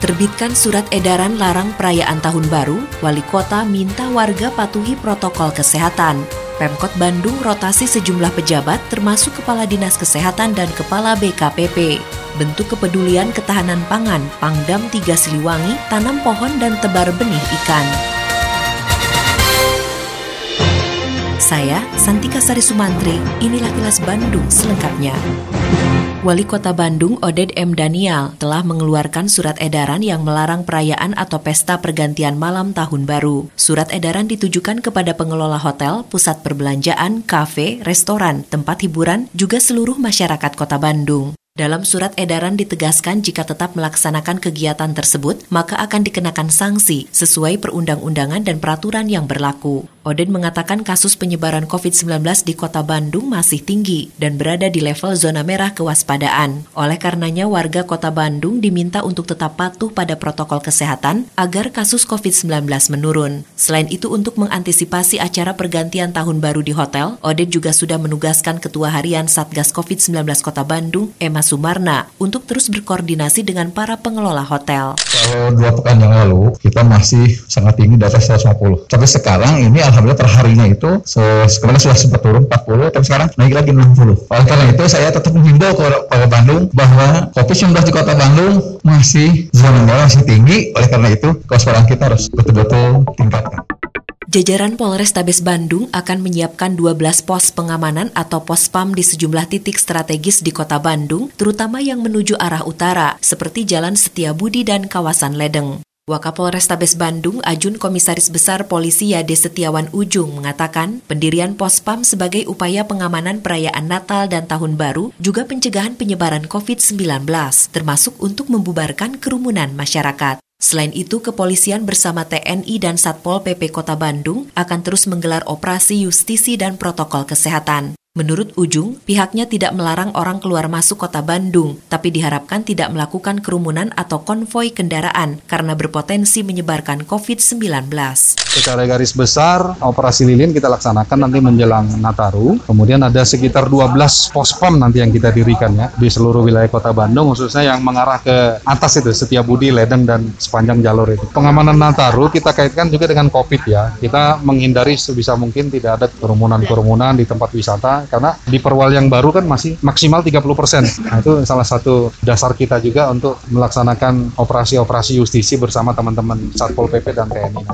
Terbitkan surat edaran larang perayaan Tahun Baru, Wali Kota minta warga patuhi protokol kesehatan. Pemkot Bandung rotasi sejumlah pejabat termasuk Kepala Dinas Kesehatan dan Kepala BKPP. Bentuk kepedulian ketahanan pangan, Pangdam Tiga Siliwangi, tanam pohon dan tebar benih ikan. Saya, Santika Sari Sumantri, inilah kilas Bandung selengkapnya. Wali Kota Bandung Oded M. Daniel telah mengeluarkan surat edaran yang melarang perayaan atau pesta pergantian malam tahun baru. Surat edaran ditujukan kepada pengelola hotel, pusat perbelanjaan, kafe, restoran, tempat hiburan, juga seluruh masyarakat Kota Bandung. Dalam surat edaran ditegaskan jika tetap melaksanakan kegiatan tersebut, maka akan dikenakan sanksi sesuai perundang-undangan dan peraturan yang berlaku. Oden mengatakan kasus penyebaran COVID-19 di kota Bandung masih tinggi dan berada di level zona merah kewaspadaan. Oleh karenanya warga kota Bandung diminta untuk tetap patuh pada protokol kesehatan agar kasus COVID-19 menurun. Selain itu untuk mengantisipasi acara pergantian tahun baru di hotel, Oden juga sudah menugaskan Ketua Harian Satgas COVID-19 Kota Bandung, Emma Sumarna, untuk terus berkoordinasi dengan para pengelola hotel. Kalau dua pekan yang lalu, kita masih sangat tinggi di atas 150. Tapi sekarang ini alhamdulillah perharinya itu kemarin sudah sempat turun 40 tapi sekarang naik lagi 60 oleh karena itu saya tetap menghimbau ke Kota Bandung bahwa COVID-19 di Kota Bandung masih zona merah masih tinggi. Oleh karena itu kewaspadaan kita harus betul-betul tingkatkan. Jajaran Polrestabes Bandung akan menyiapkan 12 pos pengamanan atau pos PAM di sejumlah titik strategis di kota Bandung, terutama yang menuju arah utara, seperti Jalan Setiabudi dan kawasan Ledeng. Wakapolres Tabes Bandung, Ajun Komisaris Besar Polisi Yade Setiawan Ujung mengatakan, pendirian Pospam sebagai upaya pengamanan perayaan Natal dan Tahun Baru juga pencegahan penyebaran COVID-19, termasuk untuk membubarkan kerumunan masyarakat. Selain itu, kepolisian bersama TNI dan Satpol PP Kota Bandung akan terus menggelar operasi justisi dan protokol kesehatan. Menurut Ujung, pihaknya tidak melarang orang keluar masuk kota Bandung, tapi diharapkan tidak melakukan kerumunan atau konvoi kendaraan karena berpotensi menyebarkan COVID-19. Secara garis besar, operasi lilin kita laksanakan nanti menjelang Nataru. Kemudian ada sekitar 12 pos pom nanti yang kita dirikan ya di seluruh wilayah kota Bandung, khususnya yang mengarah ke atas itu, Setiabudi, Ledeng, dan sepanjang jalur itu. Pengamanan Nataru kita kaitkan juga dengan COVID ya. Kita menghindari sebisa mungkin tidak ada kerumunan-kerumunan di tempat wisata karena di perwal yang baru kan masih maksimal 30%. Nah, itu salah satu dasar kita juga untuk melaksanakan operasi-operasi justisi bersama teman-teman Satpol PP dan TNI.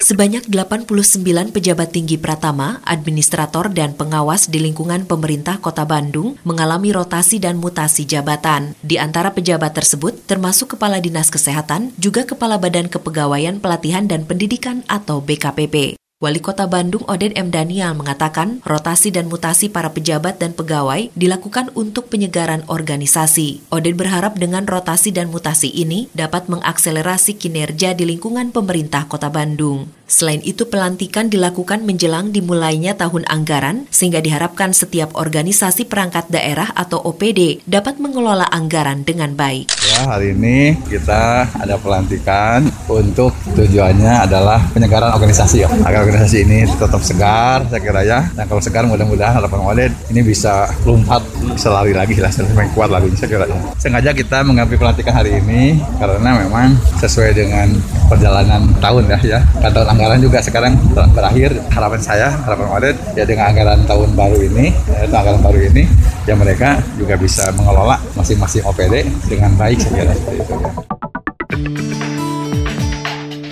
Sebanyak 89 pejabat tinggi Pratama, administrator dan pengawas di lingkungan pemerintah Kota Bandung mengalami rotasi dan mutasi jabatan. Di antara pejabat tersebut termasuk Kepala Dinas Kesehatan, juga Kepala Badan Kepegawaian Pelatihan dan Pendidikan atau BKPP. Wali Kota Bandung Oden M. Daniel mengatakan rotasi dan mutasi para pejabat dan pegawai dilakukan untuk penyegaran organisasi. Oden berharap dengan rotasi dan mutasi ini dapat mengakselerasi kinerja di lingkungan pemerintah Kota Bandung. Selain itu, pelantikan dilakukan menjelang dimulainya tahun anggaran, sehingga diharapkan setiap organisasi perangkat daerah atau OPD dapat mengelola anggaran dengan baik. Ya, hari ini kita ada pelantikan untuk tujuannya adalah penyegaran organisasi ya. Agar organisasi ini tetap segar, saya kira ya. Dan kalau segar mudah-mudahan harapan Walid ini bisa lompat, bisa lari lagi lah, semakin kuat lagi saya kira ya. Sengaja kita mengambil pelantikan hari ini karena memang sesuai dengan perjalanan tahun ya, ya. Kan tahun anggaran juga sekarang berakhir. Harapan saya, harapan Wadet ya dengan anggaran tahun baru ini, ya, anggaran baru ini, ya mereka juga bisa mengelola masing-masing OPD dengan baik saya seperti itu. Ya.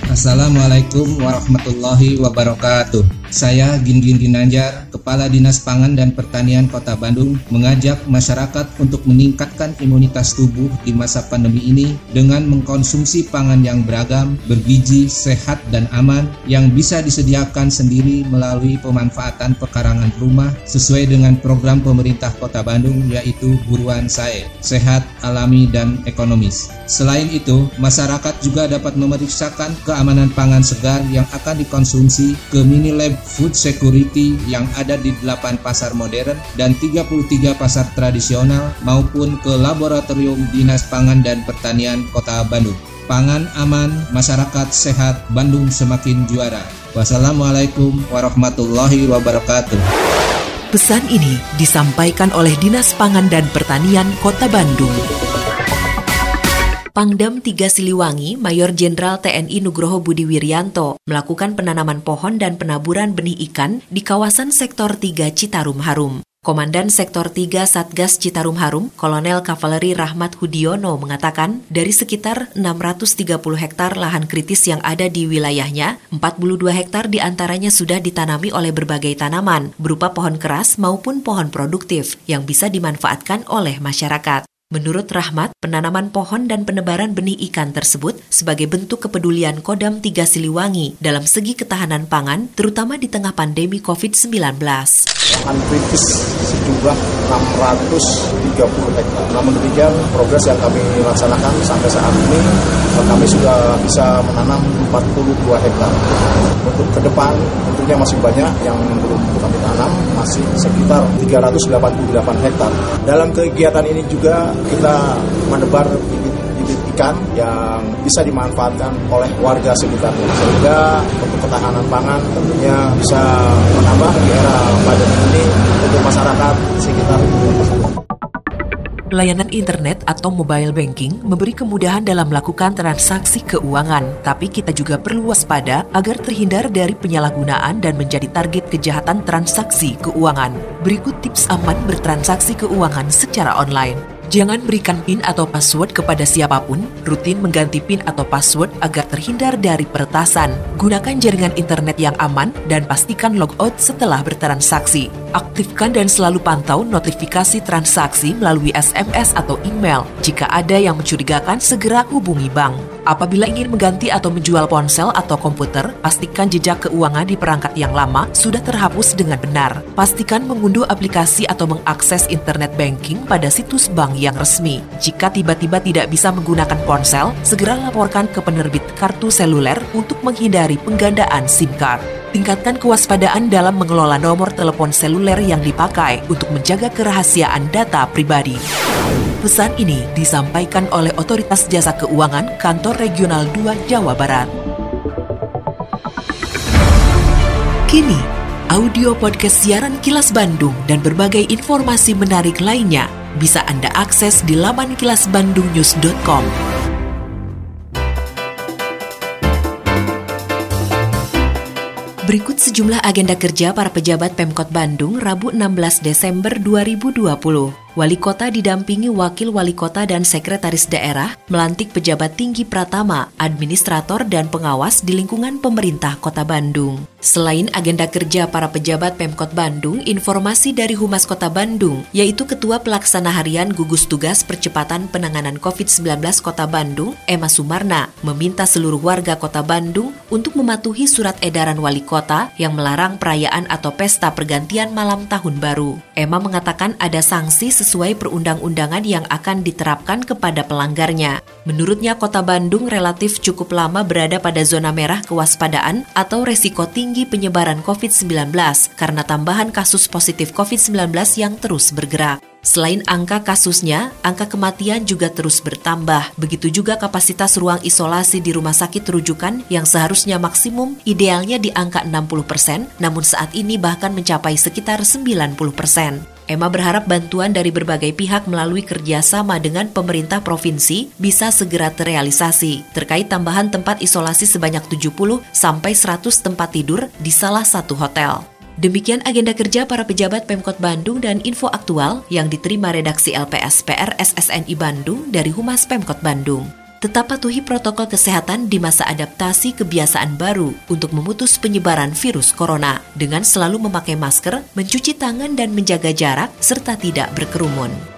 Assalamualaikum warahmatullahi wabarakatuh. Saya Gindin Dinanjar, Kepala Dinas Pangan dan Pertanian Kota Bandung mengajak masyarakat untuk meningkatkan imunitas tubuh di masa pandemi ini dengan mengkonsumsi pangan yang beragam, bergizi, sehat, dan aman yang bisa disediakan sendiri melalui pemanfaatan pekarangan rumah sesuai dengan program pemerintah Kota Bandung yaitu Buruan Sae, Sehat, Alami, dan Ekonomis. Selain itu, masyarakat juga dapat memeriksakan keamanan pangan segar yang akan dikonsumsi ke mini lab food security yang ada di 8 pasar modern dan 33 pasar tradisional maupun ke laboratorium Dinas Pangan dan Pertanian Kota Bandung. Pangan aman, masyarakat sehat, Bandung semakin juara. Wassalamualaikum warahmatullahi wabarakatuh. Pesan ini disampaikan oleh Dinas Pangan dan Pertanian Kota Bandung. Pangdam 3 Siliwangi, Mayor Jenderal TNI Nugroho Budi Wiryanto melakukan penanaman pohon dan penaburan benih ikan di kawasan Sektor 3 Citarum Harum. Komandan Sektor 3 Satgas Citarum Harum, Kolonel Kavaleri Rahmat Hudiono mengatakan, dari sekitar 630 hektar lahan kritis yang ada di wilayahnya, 42 hektar di antaranya sudah ditanami oleh berbagai tanaman, berupa pohon keras maupun pohon produktif yang bisa dimanfaatkan oleh masyarakat. Menurut Rahmat, penanaman pohon dan penebaran benih ikan tersebut sebagai bentuk kepedulian Kodam Tiga Siliwangi dalam segi ketahanan pangan, terutama di tengah pandemi COVID-19. Lahan kritis sejumlah 630 hektar. Namun demikian, progres yang kami laksanakan sampai saat ini, kami sudah bisa menanam 42 hektar. Untuk ke depan, tentunya masih banyak yang belum kami tanam, masih sekitar 388 hektar. Dalam kegiatan ini juga kita menebar bibit-bibit ikan yang bisa dimanfaatkan oleh warga sekitarnya sehingga untuk ketahanan pangan tentunya bisa menambah di era pandemi ini untuk masyarakat sekitar Layanan internet atau mobile banking memberi kemudahan dalam melakukan transaksi keuangan, tapi kita juga perlu waspada agar terhindar dari penyalahgunaan dan menjadi target kejahatan transaksi keuangan. Berikut tips aman bertransaksi keuangan secara online. Jangan berikan PIN atau password kepada siapa pun, rutin mengganti PIN atau password agar terhindar dari peretasan. Gunakan jaringan internet yang aman dan pastikan logout setelah bertransaksi. Aktifkan dan selalu pantau notifikasi transaksi melalui SMS atau email. Jika ada yang mencurigakan, segera hubungi bank. Apabila ingin mengganti atau menjual ponsel atau komputer, pastikan jejak keuangan di perangkat yang lama sudah terhapus dengan benar. Pastikan mengunduh aplikasi atau mengakses internet banking pada situs bank yang resmi. Jika tiba-tiba tidak bisa menggunakan ponsel, segera laporkan ke penerbit kartu seluler untuk menghindari penggandaan SIM card. Tingkatkan kewaspadaan dalam mengelola nomor telepon seluler yang dipakai untuk menjaga kerahasiaan data pribadi. Pesan ini disampaikan oleh Otoritas Jasa Keuangan Kantor Regional 2 Jawa Barat. Kini, audio podcast siaran Kilas Bandung dan berbagai informasi menarik lainnya bisa Anda akses di laman kilasbandungnews.com. Berikut sejumlah agenda kerja para pejabat Pemkot Bandung Rabu 16 Desember 2020. Wali Kota didampingi Wakil Wali Kota dan Sekretaris Daerah melantik pejabat tinggi Pratama, administrator dan pengawas di lingkungan pemerintah Kota Bandung. Selain agenda kerja para pejabat Pemkot Bandung, informasi dari Humas Kota Bandung, yaitu Ketua Pelaksana Harian Gugus Tugas Percepatan Penanganan COVID-19 Kota Bandung, Emma Sumarna, meminta seluruh warga Kota Bandung untuk mematuhi surat edaran Wali Kota yang melarang perayaan atau pesta pergantian malam tahun baru. Emma mengatakan ada sanksi sesuai perundang-undangan yang akan diterapkan kepada pelanggarnya. Menurutnya Kota Bandung relatif cukup lama berada pada zona merah kewaspadaan atau resiko tinggi penyebaran COVID-19 karena tambahan kasus positif COVID-19 yang terus bergerak. Selain angka kasusnya, angka kematian juga terus bertambah. Begitu juga kapasitas ruang isolasi di rumah sakit rujukan yang seharusnya maksimum idealnya di angka 60 persen, namun saat ini bahkan mencapai sekitar 90 persen. Emma berharap bantuan dari berbagai pihak melalui kerjasama dengan pemerintah provinsi bisa segera terrealisasi terkait tambahan tempat isolasi sebanyak 70 sampai 100 tempat tidur di salah satu hotel. Demikian agenda kerja para pejabat Pemkot Bandung dan info aktual yang diterima redaksi LPS PR SSNI Bandung dari Humas Pemkot Bandung. Tetap patuhi protokol kesehatan di masa adaptasi kebiasaan baru untuk memutus penyebaran virus corona dengan selalu memakai masker, mencuci tangan dan menjaga jarak serta tidak berkerumun.